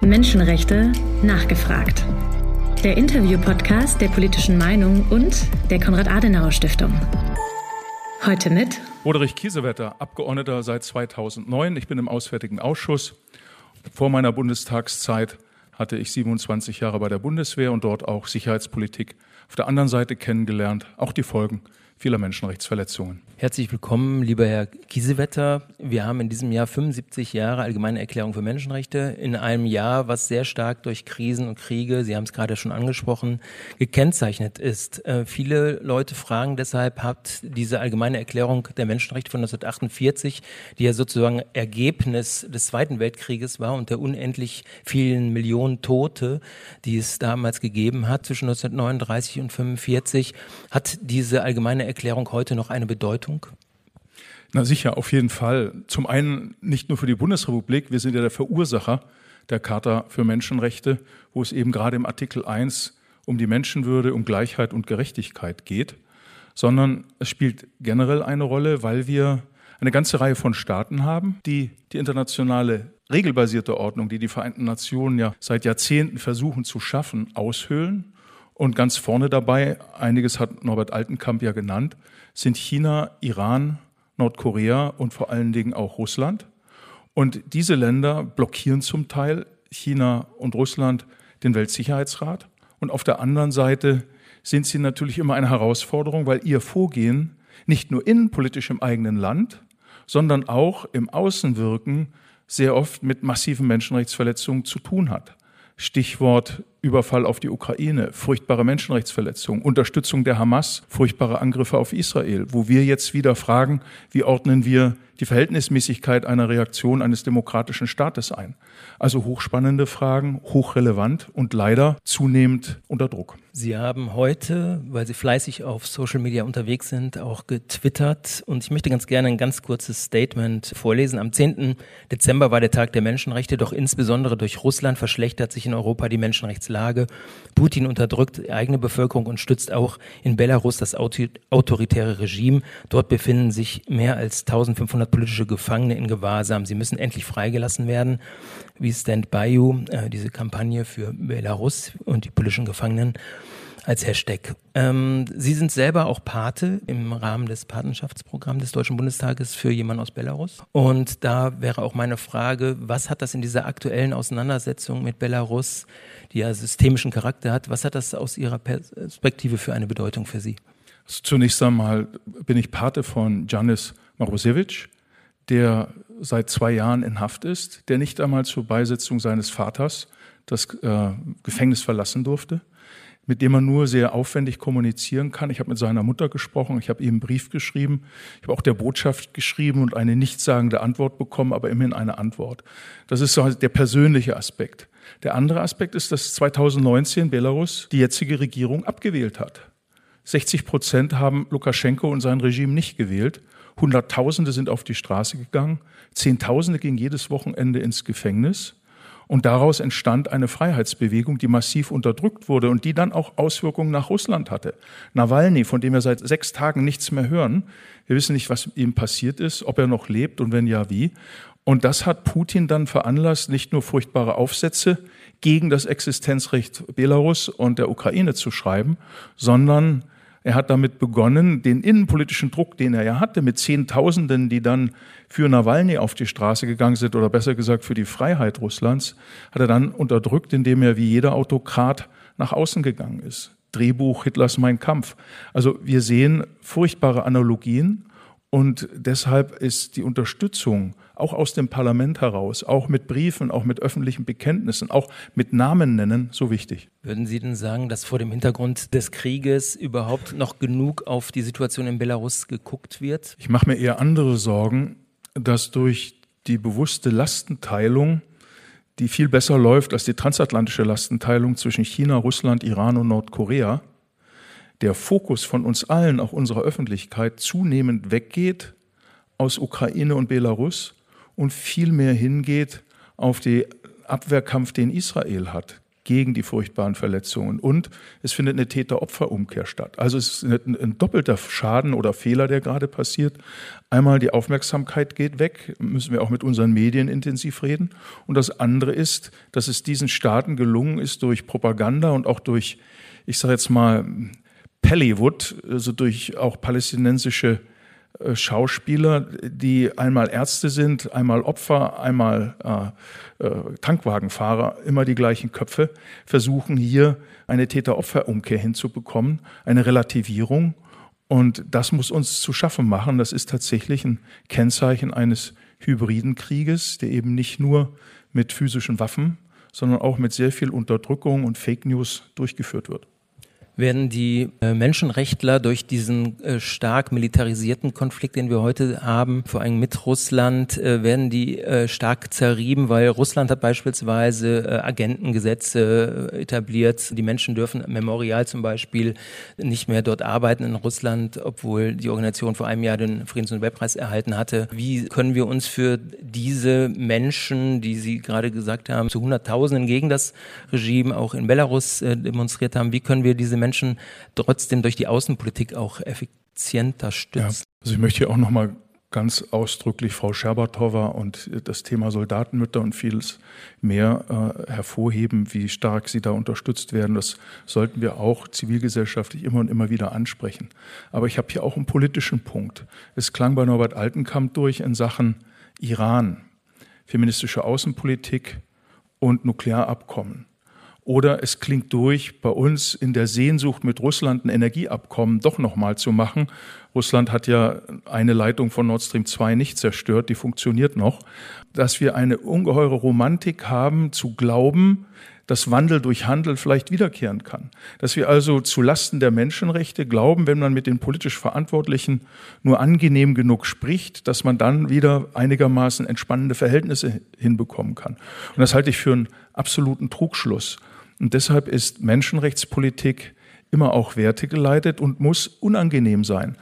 Menschenrechte nachgefragt. Der Interview-Podcast der politischen Meinung und der Konrad-Adenauer-Stiftung. Heute mit Roderich Kiesewetter, Abgeordneter seit 2009. Ich bin im Auswärtigen Ausschuss. Vor meiner Bundestagszeit hatte ich 27 Jahre bei der Bundeswehr und dort auch Sicherheitspolitik auf der anderen Seite kennengelernt, auch die Folgen vieler Menschenrechtsverletzungen. Herzlich willkommen, lieber Herr Kiesewetter. Wir haben in diesem Jahr 75 Jahre Allgemeine Erklärung für Menschenrechte. In einem Jahr, was sehr stark durch Krisen und Kriege, Sie haben es gerade schon angesprochen, gekennzeichnet ist. Äh, viele Leute fragen deshalb, hat diese Allgemeine Erklärung der Menschenrechte von 1948, die ja sozusagen Ergebnis des Zweiten Weltkrieges war und der unendlich vielen Millionen Tote, die es damals gegeben hat zwischen 1939 und 1945, hat diese Allgemeine Erklärung heute noch eine Bedeutung? Na sicher, auf jeden Fall. Zum einen nicht nur für die Bundesrepublik, wir sind ja der Verursacher der Charta für Menschenrechte, wo es eben gerade im Artikel 1 um die Menschenwürde, um Gleichheit und Gerechtigkeit geht, sondern es spielt generell eine Rolle, weil wir eine ganze Reihe von Staaten haben, die die internationale regelbasierte Ordnung, die die Vereinten Nationen ja seit Jahrzehnten versuchen zu schaffen, aushöhlen. Und ganz vorne dabei, einiges hat Norbert Altenkamp ja genannt, sind China, Iran, Nordkorea und vor allen Dingen auch Russland. Und diese Länder blockieren zum Teil China und Russland den Weltsicherheitsrat. Und auf der anderen Seite sind sie natürlich immer eine Herausforderung, weil ihr Vorgehen nicht nur innenpolitisch im eigenen Land, sondern auch im Außenwirken sehr oft mit massiven Menschenrechtsverletzungen zu tun hat. Stichwort Überfall auf die Ukraine, furchtbare Menschenrechtsverletzungen, Unterstützung der Hamas, furchtbare Angriffe auf Israel, wo wir jetzt wieder fragen, wie ordnen wir die Verhältnismäßigkeit einer Reaktion eines demokratischen Staates ein. Also hochspannende Fragen, hochrelevant und leider zunehmend unter Druck. Sie haben heute, weil Sie fleißig auf Social Media unterwegs sind, auch getwittert und ich möchte ganz gerne ein ganz kurzes Statement vorlesen. Am 10. Dezember war der Tag der Menschenrechte, doch insbesondere durch Russland verschlechtert sich in Europa die Menschenrechtslage. Putin unterdrückt die eigene Bevölkerung und stützt auch in Belarus das autoritäre Regime. Dort befinden sich mehr als 1500 politische Gefangene in Gewahrsam. Sie müssen endlich freigelassen werden. Wie Stand By You, äh, diese Kampagne für Belarus und die politischen Gefangenen als Hashtag. Ähm, Sie sind selber auch Pate im Rahmen des Patenschaftsprogramms des Deutschen Bundestages für jemanden aus Belarus. Und da wäre auch meine Frage, was hat das in dieser aktuellen Auseinandersetzung mit Belarus, die ja systemischen Charakter hat, was hat das aus Ihrer Perspektive für eine Bedeutung für Sie? Also zunächst einmal bin ich Pate von Janis Marusevic, der seit zwei Jahren in Haft ist, der nicht einmal zur Beisetzung seines Vaters das äh, Gefängnis verlassen durfte, mit dem man nur sehr aufwendig kommunizieren kann. Ich habe mit seiner Mutter gesprochen, ich habe ihm einen Brief geschrieben, ich habe auch der Botschaft geschrieben und eine nichtssagende Antwort bekommen, aber immerhin eine Antwort. Das ist so der persönliche Aspekt. Der andere Aspekt ist, dass 2019 Belarus die jetzige Regierung abgewählt hat. 60 Prozent haben Lukaschenko und sein Regime nicht gewählt. Hunderttausende sind auf die Straße gegangen, Zehntausende gingen jedes Wochenende ins Gefängnis. Und daraus entstand eine Freiheitsbewegung, die massiv unterdrückt wurde und die dann auch Auswirkungen nach Russland hatte. Nawalny, von dem wir seit sechs Tagen nichts mehr hören, wir wissen nicht, was ihm passiert ist, ob er noch lebt und wenn ja, wie. Und das hat Putin dann veranlasst, nicht nur furchtbare Aufsätze gegen das Existenzrecht Belarus und der Ukraine zu schreiben, sondern er hat damit begonnen, den innenpolitischen Druck, den er ja hatte, mit Zehntausenden, die dann für Nawalny auf die Straße gegangen sind, oder besser gesagt für die Freiheit Russlands, hat er dann unterdrückt, indem er wie jeder Autokrat nach außen gegangen ist. Drehbuch Hitlers Mein Kampf. Also wir sehen furchtbare Analogien und deshalb ist die Unterstützung auch aus dem Parlament heraus, auch mit Briefen, auch mit öffentlichen Bekenntnissen, auch mit Namen nennen, so wichtig. Würden Sie denn sagen, dass vor dem Hintergrund des Krieges überhaupt noch genug auf die Situation in Belarus geguckt wird? Ich mache mir eher andere Sorgen, dass durch die bewusste Lastenteilung, die viel besser läuft als die transatlantische Lastenteilung zwischen China, Russland, Iran und Nordkorea, der Fokus von uns allen, auch unserer Öffentlichkeit, zunehmend weggeht aus Ukraine und Belarus und viel mehr hingeht auf den Abwehrkampf, den Israel hat gegen die furchtbaren Verletzungen. Und es findet eine Täter-Opfer-Umkehr statt. Also es ist ein, doppelter Schaden oder Fehler, der gerade passiert. Einmal die Aufmerksamkeit geht weg, müssen wir auch mit unseren Medien intensiv reden. Und das andere ist, dass es diesen Staaten gelungen ist, durch Propaganda und auch durch, ich sage jetzt mal, Pellywood, also durch auch palästinensische Schauspieler, die einmal Ärzte sind, einmal Opfer, einmal äh, äh, Tankwagenfahrer, immer die gleichen Köpfe, versuchen hier eine Täter-Opfer-Umkehr hinzubekommen, eine Relativierung. Und das muss uns zu schaffen machen. Das ist tatsächlich ein Kennzeichen eines hybriden Krieges, der eben nicht nur mit physischen Waffen, sondern auch mit sehr viel Unterdrückung und Fake News durchgeführt wird werden die äh, Menschenrechtler durch diesen äh, stark militarisierten Konflikt, den wir heute haben, vor allem mit Russland, äh, werden die stark zerrieben, weil Russland hat beispielsweise Agentengesetze etabliert. Die Menschen dürfen Memorial zum Beispiel nicht mehr dort arbeiten in Russland, obwohl die Organisation vor einem Jahr den Friedens- und Nobelpreis erhalten hatte. Wie können wir uns für diese Menschen, die Sie gerade gesagt haben, zu Hunderttausenden gegen das Regime auch in Belarus demonstriert haben, wie können wir diese Menschen Menschen trotzdem durch die Außenpolitik auch effizienter stützen. Ja, also ich möchte hier auch nochmal ganz ausdrücklich Frau Scherbatova und das Thema Soldatenmütter und vieles mehr äh, hervorheben, wie stark sie da unterstützt werden. Das sollten wir auch zivilgesellschaftlich immer und immer wieder ansprechen. Aber ich habe hier auch einen politischen Punkt. Es klang bei Norbert Altenkamp durch in Sachen Iran, feministische Außenpolitik und Nuklearabkommen. Oder es klingt durch, bei uns in der Sehnsucht mit Russland ein Energieabkommen doch nochmal zu machen. Russland hat ja eine Leitung von Nord Stream 2 nicht zerstört, die funktioniert noch. Dass wir eine ungeheure Romantik haben, zu glauben, dass Wandel durch Handel vielleicht wiederkehren kann. Dass wir also zu Lasten der Menschenrechte glauben, wenn man mit den politisch Verantwortlichen nur angenehm genug spricht, dass man dann wieder einigermaßen entspannende Verhältnisse hinbekommen kann. Und das halte ich für einen absoluten Trugschluss. Und deshalb ist Menschenrechtspolitik immer auch wertegeleitet und muss unangenehm sein.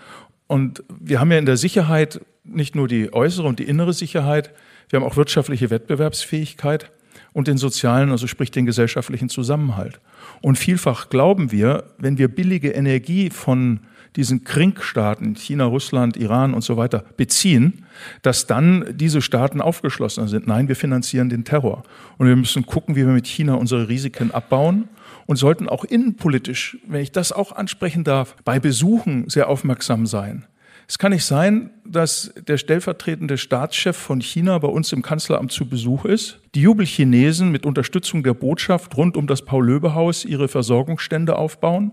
Und wir haben ja in der Sicherheit nicht nur die äußere und die innere Sicherheit, wir haben auch wirtschaftliche Wettbewerbsfähigkeit und den sozialen, also sprich den gesellschaftlichen Zusammenhalt. Und vielfach glauben wir, wenn wir billige Energie von diesen Krinkstaaten, China, Russland, Iran und so weiter, beziehen, dass dann diese Staaten aufgeschlossen sind. Nein, wir finanzieren den Terror. Und wir müssen gucken, wie wir mit China unsere Risiken abbauen und sollten auch innenpolitisch, wenn ich das auch ansprechen darf, bei Besuchen sehr aufmerksam sein. Es kann nicht sein, dass der stellvertretende Staatschef von China bei uns im Kanzleramt zu Besuch ist, die Jubelchinesen mit Unterstützung der Botschaft rund um das Paul-Löbe-Haus ihre Versorgungsstände aufbauen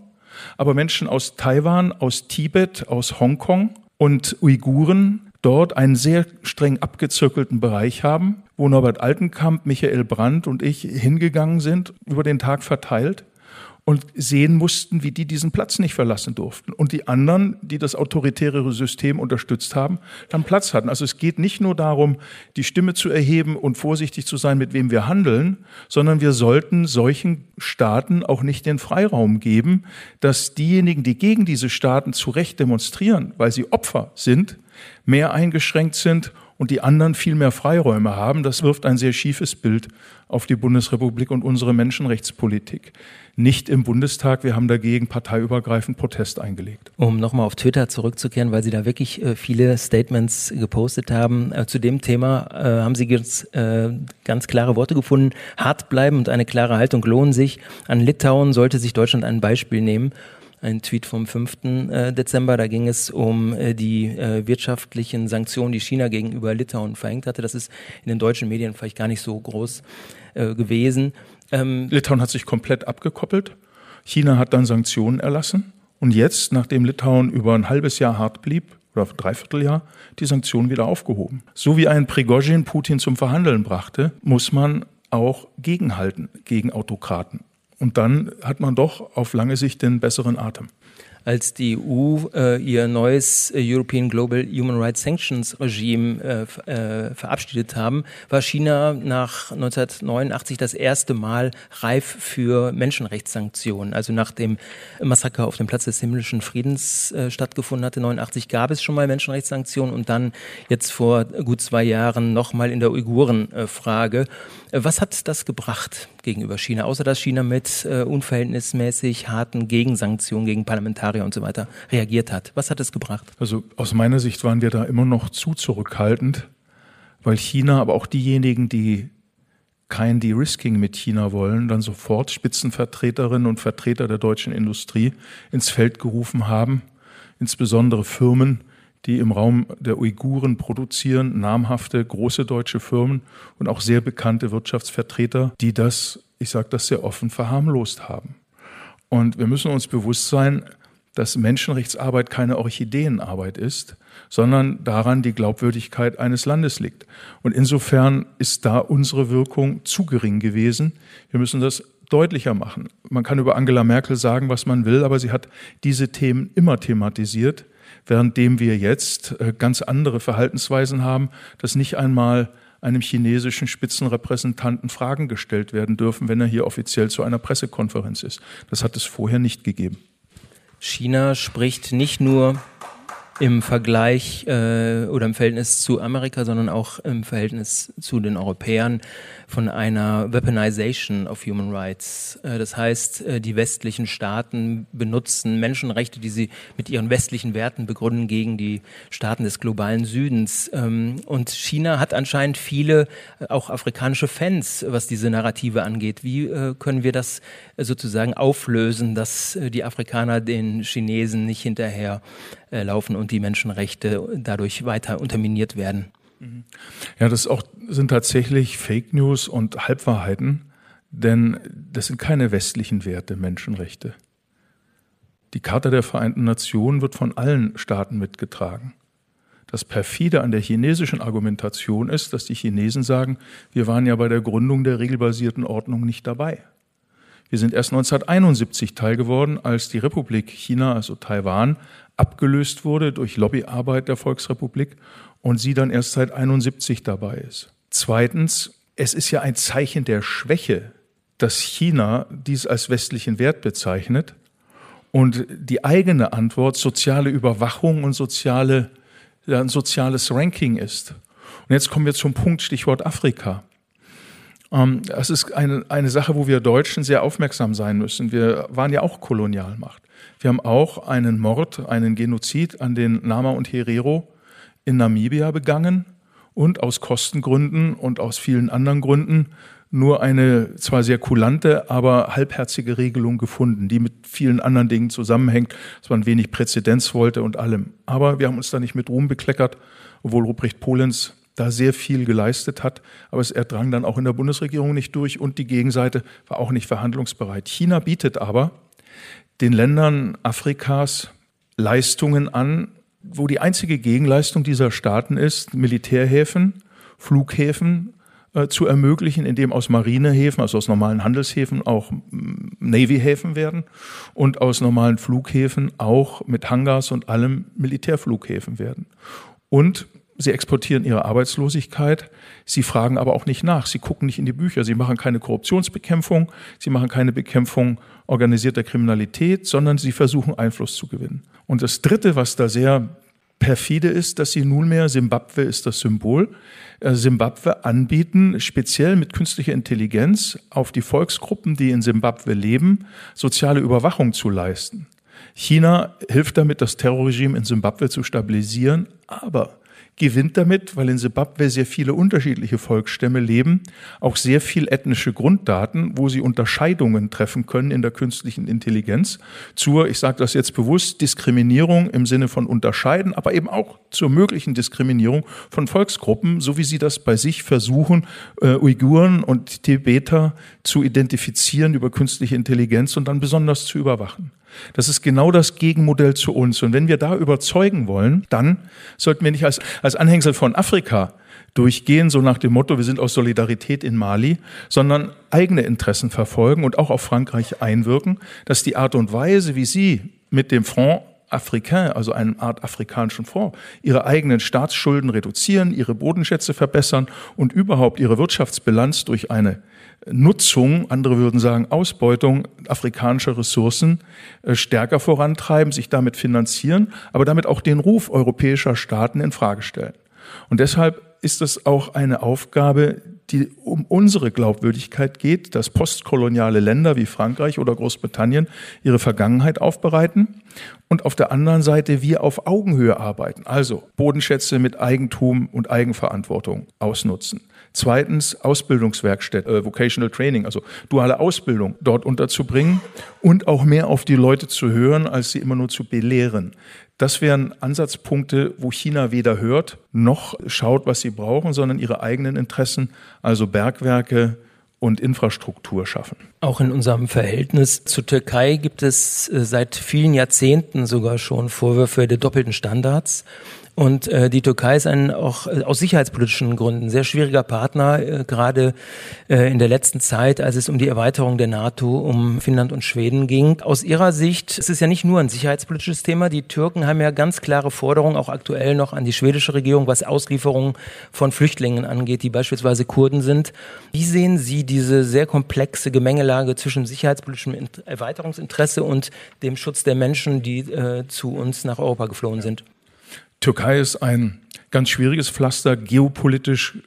aber Menschen aus Taiwan, aus Tibet, aus Hongkong und Uiguren dort einen sehr streng abgezirkelten Bereich haben, wo Norbert Altenkamp, Michael Brandt und ich hingegangen sind, über den Tag verteilt und sehen mussten, wie die diesen Platz nicht verlassen durften. Und die anderen, die das autoritäre System unterstützt haben, dann Platz hatten. Also es geht nicht nur darum, die Stimme zu erheben und vorsichtig zu sein, mit wem wir handeln, sondern wir sollten solchen Staaten auch nicht den Freiraum geben, dass diejenigen, die gegen diese Staaten zu Recht demonstrieren, weil sie Opfer sind, mehr eingeschränkt sind und die anderen viel mehr Freiräume haben. Das wirft ein sehr schiefes Bild auf die Bundesrepublik und unsere Menschenrechtspolitik nicht im Bundestag. Wir haben dagegen parteiübergreifend Protest eingelegt. Um nochmal auf Twitter zurückzukehren, weil Sie da wirklich äh, viele Statements gepostet haben. Äh, zu dem Thema äh, haben Sie ganz, ganz klare Worte gefunden. Hart bleiben und eine klare Haltung lohnen sich. An Litauen sollte sich Deutschland ein Beispiel nehmen ein Tweet vom 5. Äh, Dezember. Da ging es um äh, die äh, wirtschaftlichen Sanktionen, die China gegenüber Litauen verhängt hatte. Das ist in den deutschen Medien vielleicht gar nicht so groß gewesen. Ähm, Litauen hat sich komplett abgekoppelt. China hat dann Sanktionen erlassen. Und jetzt, nachdem Litauen über ein halbes Jahr hart blieb, oder Dreivierteljahr, die Sanktionen wieder aufgehoben. So wie ein Prigozhin Putin zum Verhandeln brachte, muss man auch gegenhalten gegen Autokraten. Und dann hat man doch auf lange Sicht den besseren Atem. Als die EU äh, ihr neues äh, European Global Human Rights Sanctions Regime äh, äh, verabschiedet haben, war China nach 1989 das erste Mal reif für Menschenrechtssanktionen. Also nach dem Massaker auf dem Platz des himmlischen Friedens äh, stattgefunden hatte, 89 gab es schon mal Menschenrechtssanktionen und dann jetzt vor gut zwei Jahren nochmal in der Uigurenfrage. Was hat das gebracht gegenüber China, außer dass China mit äh, unverhältnismäßig harten Gegensanktionen gegen Parlamentarier und so weiter reagiert hat? Was hat es gebracht? Also aus meiner Sicht waren wir da immer noch zu zurückhaltend, weil China, aber auch diejenigen, die kein De-Risking mit China wollen, dann sofort Spitzenvertreterinnen und Vertreter der deutschen Industrie ins Feld gerufen haben, insbesondere Firmen, die im Raum der Uiguren produzieren, namhafte große deutsche Firmen und auch sehr bekannte Wirtschaftsvertreter, die das, ich sage das sehr offen, verharmlost haben. Und wir müssen uns bewusst sein, dass Menschenrechtsarbeit keine Orchideenarbeit ist, sondern daran die Glaubwürdigkeit eines Landes liegt. Und insofern ist da unsere Wirkung zu gering gewesen. Wir müssen das deutlicher machen. Man kann über Angela Merkel sagen, was man will, aber sie hat diese Themen immer thematisiert währenddem wir jetzt äh, ganz andere Verhaltensweisen haben, dass nicht einmal einem chinesischen Spitzenrepräsentanten Fragen gestellt werden dürfen, wenn er hier offiziell zu einer Pressekonferenz ist. Das hat es vorher nicht gegeben. China spricht nicht nur im Vergleich äh, oder im Verhältnis zu Amerika, sondern auch im Verhältnis zu den Europäern von einer Weaponization of Human Rights. Äh, das heißt, äh, die westlichen Staaten benutzen Menschenrechte, die sie mit ihren westlichen Werten begründen, gegen die Staaten des globalen Südens. Ähm, und China hat anscheinend viele, äh, auch afrikanische Fans, was diese Narrative angeht. Wie können wir das sozusagen auflösen, dass die Afrikaner den Chinesen nicht hinterher laufen und die Menschenrechte dadurch weiter unterminiert werden? Ja, das auch, sind tatsächlich Fake News und Halbwahrheiten, denn das sind keine westlichen Werte, Menschenrechte. Die Charta der Vereinten Nationen wird von allen Staaten mitgetragen. Das perfide an der chinesischen Argumentation ist, dass die Chinesen sagen, wir waren ja bei der Gründung der regelbasierten Ordnung nicht dabei. Wir sind erst 1971 Teil geworden, als die Republik China, also Taiwan, abgelöst wurde durch Lobbyarbeit der Volksrepublik und sie dann erst seit 71 dabei ist. Zweitens, es ist ja ein Zeichen der Schwäche, dass China dies als westlichen Wert bezeichnet und die eigene Antwort soziale Überwachung und soziale, ja, ein soziales Ranking ist. Und jetzt kommen wir zum Punkt, Stichwort Afrika. Ähm, das ist eine, eine Sache, wo wir Deutschen sehr aufmerksam sein müssen. Wir waren ja auch Kolonialmacht. Wir haben auch einen Mord, einen Genozid an den Nama und Herero in Namibia begangen und aus Kostengründen und aus vielen anderen Gründen nur eine zwar sehr kulante, aber halbherzige Regelung gefunden, die mit vielen anderen Dingen zusammenhängt, dass man wenig Präzedenz wollte und allem. Aber wir haben uns da nicht mit Ruhm bekleckert, obwohl Ruprecht Polenz da sehr viel geleistet hat. Aber es erdrang dann auch in der Bundesregierung nicht durch und die Gegenseite war auch nicht verhandlungsbereit. China bietet aber den Ländern Afrikas Leistungen an, wo die einzige Gegenleistung dieser Staaten ist, Militärhäfen, Flughäfen äh, zu ermöglichen, indem aus Marinehäfen, also aus normalen Handelshäfen auch Navy-Häfen werden und aus normalen Flughäfen auch mit Hangars und allem Militärflughäfen werden. Und Sie exportieren ihre Arbeitslosigkeit. Sie fragen aber auch nicht nach. Sie gucken nicht in die Bücher. Sie machen keine Korruptionsbekämpfung. Sie machen keine Bekämpfung organisierter Kriminalität, sondern sie versuchen Einfluss zu gewinnen. Und das Dritte, was da sehr perfide ist, dass sie nunmehr, Simbabwe ist das Symbol, Simbabwe äh, anbieten, speziell mit künstlicher Intelligenz auf die Volksgruppen, die in Simbabwe leben, soziale Überwachung zu leisten. China hilft damit, das Terrorregime in Simbabwe zu stabilisieren, aber gewinnt damit, weil in Simbabwe sehr viele unterschiedliche Volksstämme leben, auch sehr viel ethnische Grunddaten, wo sie Unterscheidungen treffen können in der künstlichen Intelligenz zur, ich sage das jetzt bewusst, Diskriminierung im Sinne von unterscheiden, aber eben auch zur möglichen Diskriminierung von Volksgruppen, so wie sie das bei sich versuchen, äh, Uiguren und Tibeter zu identifizieren über künstliche Intelligenz und dann besonders zu überwachen. Das ist genau das Gegenmodell zu uns. Und wenn wir da überzeugen wollen, dann sollten wir nicht als, als Anhängsel von Afrika durchgehen, so nach dem Motto, wir sind aus Solidarität in Mali, sondern eigene Interessen verfolgen und auch auf Frankreich einwirken, dass die Art und Weise, wie sie mit dem Fonds Africain, also eine Art afrikanischen Fonds, ihre eigenen Staatsschulden reduzieren, ihre Bodenschätze verbessern und überhaupt ihre Wirtschaftsbilanz durch eine Nutzung, andere würden sagen Ausbeutung afrikanischer Ressourcen äh, stärker vorantreiben, sich damit finanzieren, aber damit auch den Ruf europäischer Staaten in Frage stellen. Und deshalb ist es auch eine Aufgabe, die um unsere Glaubwürdigkeit geht, dass postkoloniale Länder wie Frankreich oder Großbritannien ihre Vergangenheit aufbereiten und auf der anderen Seite wir auf Augenhöhe arbeiten, also Bodenschätze mit Eigentum und Eigenverantwortung ausnutzen. Zweitens Ausbildungswerkstätte, äh, Vocational Training, also duale Ausbildung dort unterzubringen und auch mehr auf die Leute zu hören, als sie immer nur zu belehren. Das wären Ansatzpunkte, wo China weder hört noch schaut, was sie brauchen, sondern ihre eigenen Interessen, also Bergwerke, und Infrastruktur schaffen. Auch in unserem Verhältnis zur Türkei gibt es äh, seit vielen Jahrzehnten sogar schon Vorwürfe der doppelten Standards. Und äh, die Türkei ist ein auch äh, aus sicherheitspolitischen Gründen sehr schwieriger Partner, äh, gerade äh, in der letzten Zeit, als es um die Erweiterung der NATO um Finnland und Schweden ging. Aus Ihrer Sicht ist es ja nicht nur ein sicherheitspolitisches Thema. Die Türken haben ja ganz klare Forderungen, auch aktuell noch an die schwedische Regierung, was Auslieferungen von Flüchtlingen angeht, die beispielsweise Kurden sind. Wie sehen Sie diese sehr komplexe Gemengelage zwischen sicherheitspolitischem Erweiterungsinteresse und dem Schutz der Menschen, die äh, zu uns nach Europa geflohen sind? Türkei ist ein ganz schwieriges Pflaster. Geopolitisch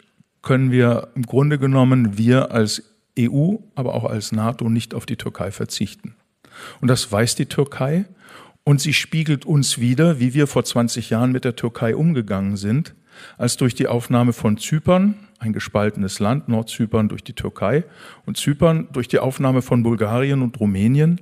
können wir im Grunde genommen, wir als EU, aber auch als NATO nicht auf die Türkei verzichten. Und das weiß die Türkei. Und sie spiegelt uns wieder, wie wir vor 20 Jahren mit der Türkei umgegangen sind, als durch die Aufnahme von Zypern, ein gespaltenes Land, Nordzypern durch die Türkei und Zypern durch die Aufnahme von Bulgarien und Rumänien,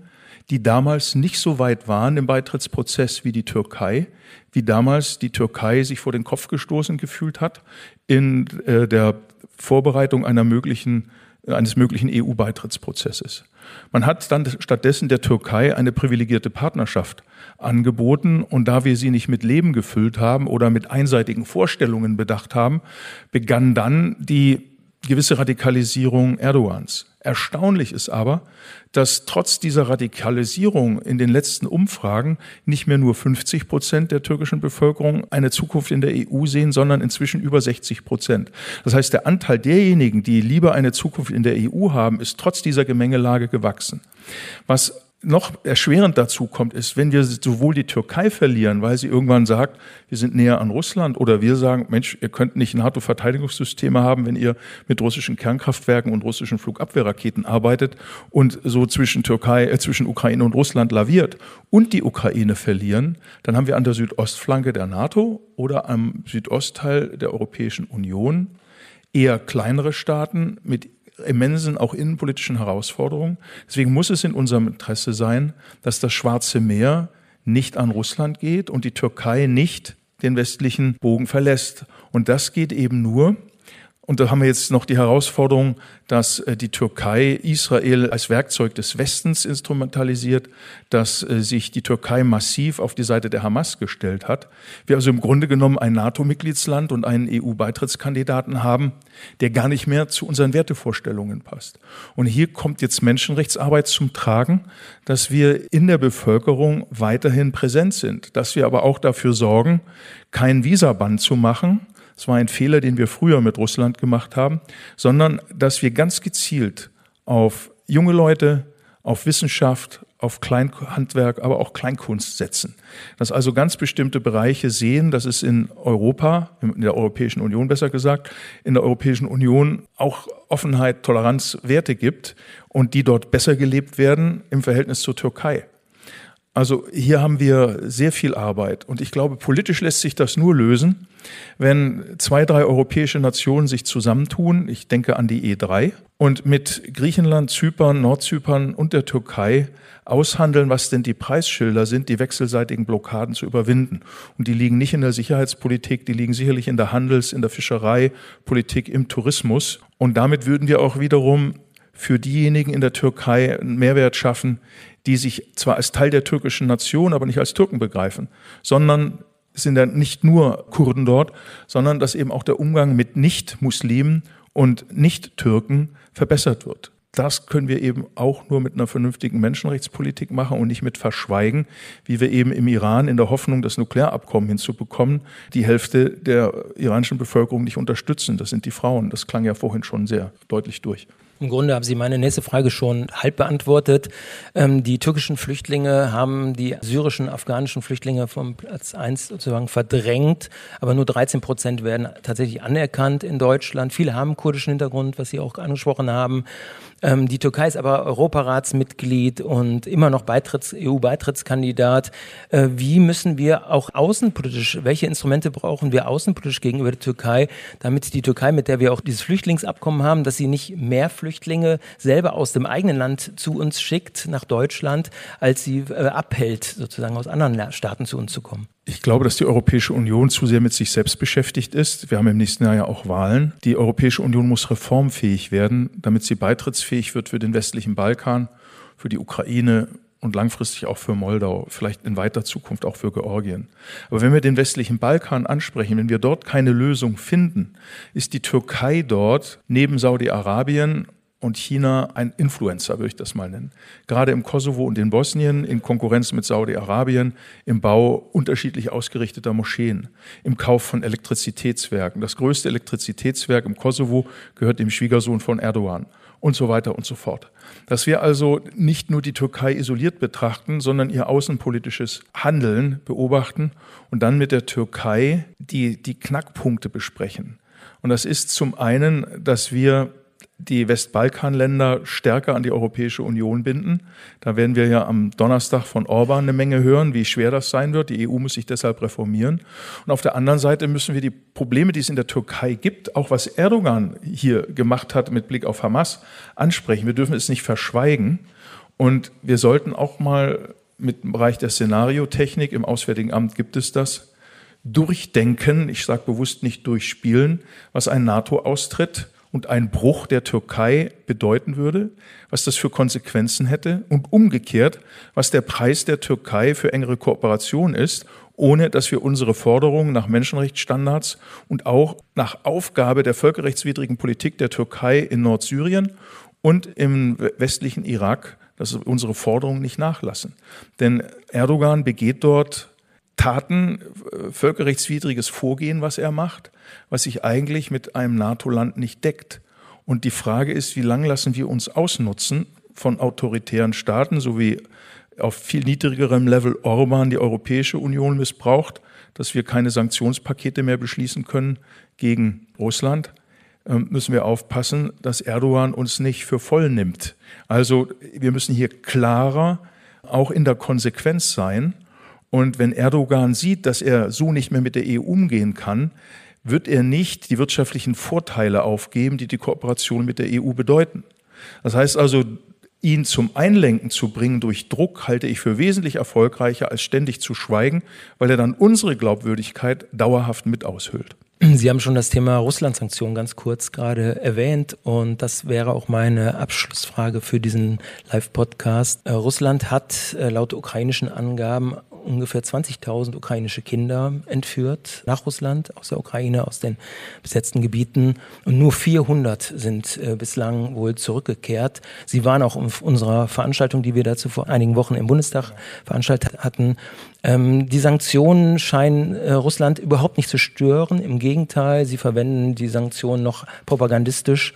die damals nicht so weit waren im Beitrittsprozess wie die Türkei, wie damals die Türkei sich vor den Kopf gestoßen gefühlt hat in äh, der Vorbereitung einer möglichen, eines möglichen EU-Beitrittsprozesses. Man hat dann stattdessen der Türkei eine privilegierte Partnerschaft angeboten und da wir sie nicht mit Leben gefüllt haben oder mit einseitigen Vorstellungen bedacht haben, begann dann die gewisse Radikalisierung Erdogans. Erstaunlich ist aber, dass trotz dieser Radikalisierung in den letzten Umfragen nicht mehr nur 50 Prozent der türkischen Bevölkerung eine Zukunft in der EU sehen, sondern inzwischen über 60 Prozent. Das heißt, der Anteil derjenigen, die lieber eine Zukunft in der EU haben, ist trotz dieser Gemengelage gewachsen. Was noch erschwerend dazu kommt, ist, wenn wir sowohl die Türkei verlieren, weil sie irgendwann sagt, wir sind näher an Russland, oder wir sagen, Mensch, ihr könnt nicht NATO-Verteidigungssysteme haben, wenn ihr mit russischen Kernkraftwerken und russischen Flugabwehrraketen arbeitet und so zwischen Türkei, äh, zwischen Ukraine und Russland laviert und die Ukraine verlieren, dann haben wir an der Südostflanke der NATO oder am Südostteil der Europäischen Union eher kleinere Staaten mit immensen auch innenpolitischen Herausforderungen. Deswegen muss es in unserem Interesse sein, dass das Schwarze Meer nicht an Russland geht und die Türkei nicht den westlichen Bogen verlässt. Und das geht eben nur, und da haben wir jetzt noch die Herausforderung, dass äh, die Türkei Israel als Werkzeug des Westens instrumentalisiert, dass äh, sich die Türkei massiv auf die Seite der Hamas gestellt hat. Wir also im Grunde genommen ein NATO-Mitgliedsland und einen EU-Beitrittskandidaten haben, der gar nicht mehr zu unseren Wertevorstellungen passt. Und hier kommt jetzt Menschenrechtsarbeit zum Tragen, dass wir in der Bevölkerung weiterhin präsent sind, dass wir aber auch dafür sorgen, kein Visaband zu machen, es war ein Fehler, den wir früher mit Russland gemacht haben, sondern dass wir ganz gezielt auf junge Leute, auf Wissenschaft, auf Kleinhandwerk, aber auch Kleinkunst setzen. Dass also ganz bestimmte Bereiche sehen, dass es in Europa, in der Europäischen Union besser gesagt, in der Europäischen Union auch Offenheit, Toleranz, Werte gibt und die dort besser gelebt werden im Verhältnis zur Türkei. Also hier haben wir sehr viel Arbeit. Und ich glaube, politisch lässt sich das nur lösen, wenn zwei, drei europäische Nationen sich zusammentun. Ich denke an die E3 und mit Griechenland, Zypern, Nordzypern und der Türkei aushandeln, was denn die Preisschilder sind, die wechselseitigen Blockaden zu überwinden. Und die liegen nicht in der Sicherheitspolitik, die liegen sicherlich in der Handels-, in der Fischereipolitik, im Tourismus. Und damit würden wir auch wiederum für diejenigen in der Türkei einen Mehrwert schaffen, die sich zwar als Teil der türkischen Nation, aber nicht als Türken begreifen, sondern sind ja nicht nur Kurden dort, sondern dass eben auch der Umgang mit Nicht-Muslimen und Nicht-Türken verbessert wird. das können wir eben auch nur mit einer vernünftigen Menschenrechtspolitik machen und nicht mit Verschweigen, wie wir eben im Iran in der Hoffnung, das Nuklearabkommen hinzubekommen, die Hälfte der iranischen Bevölkerung nicht unterstützen. Das sind die Frauen. Das klang ja vorhin schon sehr deutlich durch. Im Grunde haben Sie meine nächste Frage schon halb beantwortet. Ähm, die türkischen Flüchtlinge haben die syrischen, afghanischen Flüchtlinge vom Platz 1 sozusagen verdrängt, aber nur 13 Prozent werden tatsächlich anerkannt in Deutschland. Viele haben kurdischen Hintergrund, was Sie auch angesprochen haben. Ähm, die Türkei ist aber Europaratsmitglied und immer noch Beitritts, EU-Beitrittskandidat. Äh, wie müssen wir auch außenpolitisch, welche Instrumente brauchen wir außenpolitisch gegenüber der Türkei, damit die Türkei, mit der wir auch dieses Flüchtlingsabkommen haben, dass sie nicht mehr Flüchtlinge selber aus dem eigenen Land zu uns schickt, nach Deutschland, als sie äh, abhält, sozusagen aus anderen Staaten zu uns zu kommen? Ich glaube, dass die Europäische Union zu sehr mit sich selbst beschäftigt ist. Wir haben im nächsten Jahr ja auch Wahlen. Die Europäische Union muss reformfähig werden, damit sie beitrittsfähig wird für den westlichen Balkan, für die Ukraine und langfristig auch für Moldau, vielleicht in weiter Zukunft auch für Georgien. Aber wenn wir den westlichen Balkan ansprechen, wenn wir dort keine Lösung finden, ist die Türkei dort neben Saudi-Arabien und China ein Influencer, würde ich das mal nennen. Gerade im Kosovo und in Bosnien, in Konkurrenz mit Saudi-Arabien, im Bau unterschiedlich ausgerichteter Moscheen, im Kauf von Elektrizitätswerken. Das größte Elektrizitätswerk im Kosovo gehört dem Schwiegersohn von Erdogan und so weiter und so fort. Dass wir also nicht nur die Türkei isoliert betrachten, sondern ihr außenpolitisches Handeln beobachten und dann mit der Türkei die, die Knackpunkte besprechen. Und das ist zum einen, dass wir die Westbalkanländer stärker an die Europäische Union binden. Da werden wir ja am Donnerstag von Orban eine Menge hören, wie schwer das sein wird. Die EU muss sich deshalb reformieren. Und auf der anderen Seite müssen wir die Probleme, die es in der Türkei gibt, auch was Erdogan hier gemacht hat mit Blick auf Hamas, ansprechen. Wir dürfen es nicht verschweigen. Und wir sollten auch mal mit dem Bereich der Szenariotechnik, im Auswärtigen Amt gibt es das, durchdenken, ich sage bewusst nicht durchspielen, was ein NATO-Austritt und ein Bruch der Türkei bedeuten würde, was das für Konsequenzen hätte und umgekehrt, was der Preis der Türkei für engere Kooperation ist, ohne dass wir unsere Forderungen nach Menschenrechtsstandards und auch nach Aufgabe der völkerrechtswidrigen Politik der Türkei in Nordsyrien und im westlichen Irak, dass unsere Forderungen nicht nachlassen. Denn Erdogan begeht dort Taten, äh, völkerrechtswidriges Vorgehen, was er macht, was sich eigentlich mit einem NATO-Land nicht deckt. Und die Frage ist, wie lange lassen wir uns ausnutzen von autoritären Staaten, so wie auf viel niedrigerem Level Orban die Europäische Union missbraucht, dass wir keine Sanktionspakete mehr beschließen können gegen Russland, ähm, müssen wir aufpassen, dass Erdogan uns nicht für voll nimmt. Also wir müssen hier klarer auch in der Konsequenz sein und wenn Erdogan sieht, dass er so nicht mehr mit der EU umgehen kann, wird er nicht die wirtschaftlichen Vorteile aufgeben, die die Kooperation mit der EU bedeuten. Das heißt also, ihn zum Einlenken zu bringen durch Druck halte ich für wesentlich erfolgreicher, als ständig zu schweigen, weil er dann unsere Glaubwürdigkeit dauerhaft mit aushöhlt. Sie haben schon das Thema Russland-Sanktionen ganz kurz gerade erwähnt und das wäre auch meine Abschlussfrage für diesen Live-Podcast. Äh, Russland hat äh, laut ukrainischen Angaben ungefähr 20.000 ukrainische Kinder entführt nach Russland, aus der Ukraine, aus den besetzten Gebieten. Und nur 400 sind äh, bislang wohl zurückgekehrt. Sie waren auch auf unserer Veranstaltung, die wir dazu vor einigen Wochen im Bundestag veranstaltet hatten. Ähm, die Sanktionen scheinen äh, Russland überhaupt nicht zu stören. Im Gegenteil, sie verwenden die Sanktionen noch propagandistisch.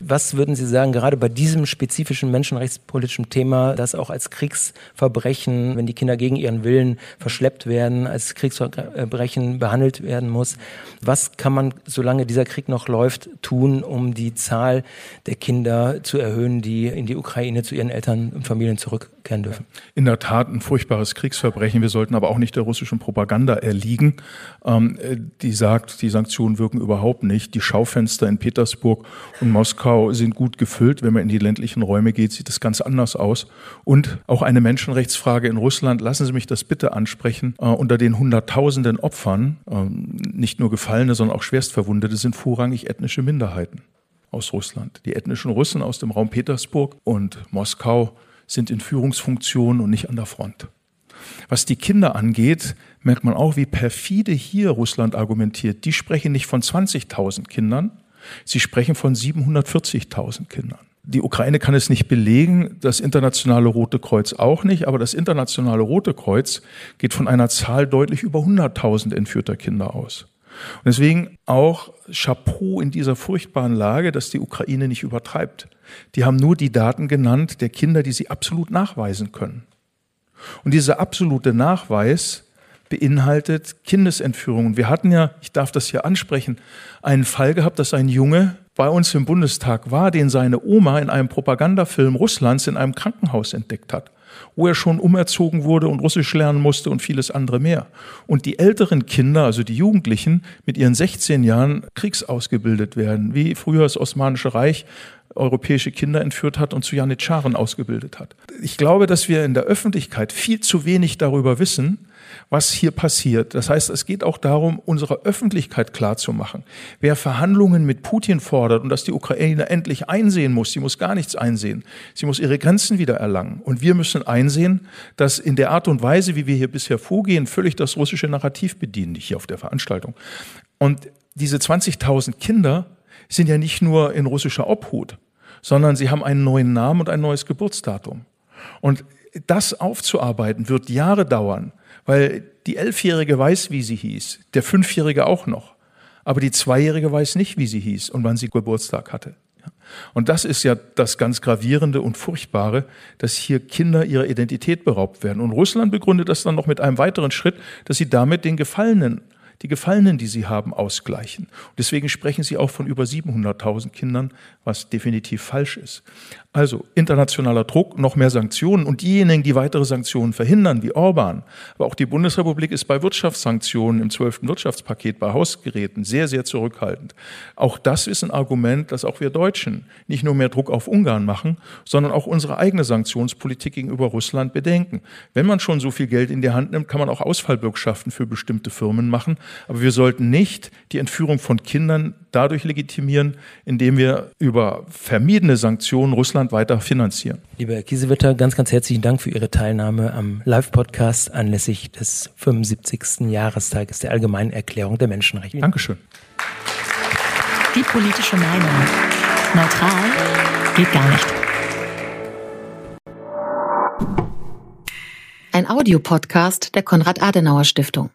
Was würden Sie sagen, gerade bei diesem spezifischen menschenrechtspolitischen Thema, das auch als Kriegsverbrechen, wenn die Kinder gegen ihren Willen verschleppt werden, als Kriegsverbrechen behandelt werden muss, was kann man, solange dieser Krieg noch läuft, tun, um die Zahl der Kinder zu erhöhen, die in die Ukraine zu ihren Eltern und Familien zurückkehren dürfen? In der Tat ein furchtbares Kriegsverbrechen. Wir sollten aber auch nicht der russischen Propaganda erliegen, ähm, die sagt, die Sanktionen wirken überhaupt nicht. Die Schaufenster in Petersburg und Moskau Moskau sind gut gefüllt. Wenn man in die ländlichen Räume geht, sieht es ganz anders aus. Und auch eine Menschenrechtsfrage in Russland, lassen Sie mich das bitte ansprechen, äh, unter den Hunderttausenden Opfern, äh, nicht nur Gefallene, sondern auch Schwerstverwundete, sind vorrangig ethnische Minderheiten aus Russland. Die ethnischen Russen aus dem Raum Petersburg und Moskau sind in Führungsfunktionen und nicht an der Front. Was die Kinder angeht, merkt man auch, wie perfide hier Russland argumentiert. Die sprechen nicht von 20.000 Kindern, Sie sprechen von 740.000 Kindern. Die Ukraine kann es nicht belegen, das internationale Rote Kreuz auch nicht, aber das internationale Rote Kreuz geht von einer Zahl deutlich über 100.000 entführter Kinder aus. Und deswegen auch Chapeau in dieser furchtbaren Lage, dass die Ukraine nicht übertreibt. Die haben nur die Daten genannt der Kinder, die sie absolut nachweisen können. Und dieser absolute Nachweis beinhaltet Kindesentführungen. Wir hatten ja, ich darf das hier ansprechen, einen Fall gehabt, dass ein Junge bei uns im Bundestag war, den seine Oma in einem Propagandafilm Russlands in einem Krankenhaus entdeckt hat, wo er schon umerzogen wurde und Russisch lernen musste und vieles andere mehr. Und die älteren Kinder, also die Jugendlichen, mit ihren 16 Jahren kriegsausgebildet werden, wie früher das Osmanische Reich europäische Kinder entführt hat und zu Janitscharen ausgebildet hat. Ich glaube, dass wir in der Öffentlichkeit viel zu wenig darüber wissen, was hier passiert. Das heißt, es geht auch darum, unserer Öffentlichkeit klarzumachen. Wer Verhandlungen mit Putin fordert und dass die Ukraine endlich einsehen muss, sie muss gar nichts einsehen. Sie muss ihre Grenzen wieder erlangen. Und wir müssen einsehen, dass in der Art und Weise, wie wir hier bisher vorgehen, völlig das russische Narrativ bedienen, nicht hier auf der Veranstaltung. Und diese 20.000 Kinder sind ja nicht nur in russischer Obhut, sondern sie haben einen neuen Namen und ein neues Geburtsdatum. Und das aufzuarbeiten wird Jahre dauern, weil die Elfjährige weiß, wie sie hieß, der Fünfjährige auch noch, aber die Zweijährige weiß nicht, wie sie hieß und wann sie Geburtstag hatte. Und das ist ja das ganz Gravierende und Furchtbare, dass hier Kinder ihrer Identität beraubt werden. Und Russland begründet das dann noch mit einem weiteren Schritt, dass sie damit den Gefallenen die Gefallenen, die sie haben, ausgleichen. Und deswegen sprechen sie auch von über 700.000 Kindern, was definitiv falsch ist. Also internationaler Druck, noch mehr Sanktionen und diejenigen, die weitere Sanktionen verhindern, wie Orban. Aber auch die Bundesrepublik ist bei Wirtschaftssanktionen im 12. Wirtschaftspaket bei Hausgeräten sehr, sehr zurückhaltend. Auch das ist ein Argument, dass auch wir Deutschen nicht nur mehr Druck auf Ungarn machen, sondern auch unsere eigene Sanktionspolitik gegenüber Russland bedenken. Wenn man schon so viel Geld in die Hand nimmt, kann man auch Ausfallbürgschaften für bestimmte Firmen machen. Aber wir sollten nicht die Entführung von Kindern dadurch legitimieren, indem wir über vermiedene Sanktionen Russland weiter finanzieren. Lieber Herr Kiesewetter, ganz, ganz herzlichen Dank für Ihre Teilnahme am Live-Podcast anlässlich des 75. Jahrestages der Allgemeinen Erklärung der Menschenrechte. Dankeschön. Die politische Meinung. Neutral geht gar nicht. Ein Audiopodcast der Konrad-Adenauer-Stiftung.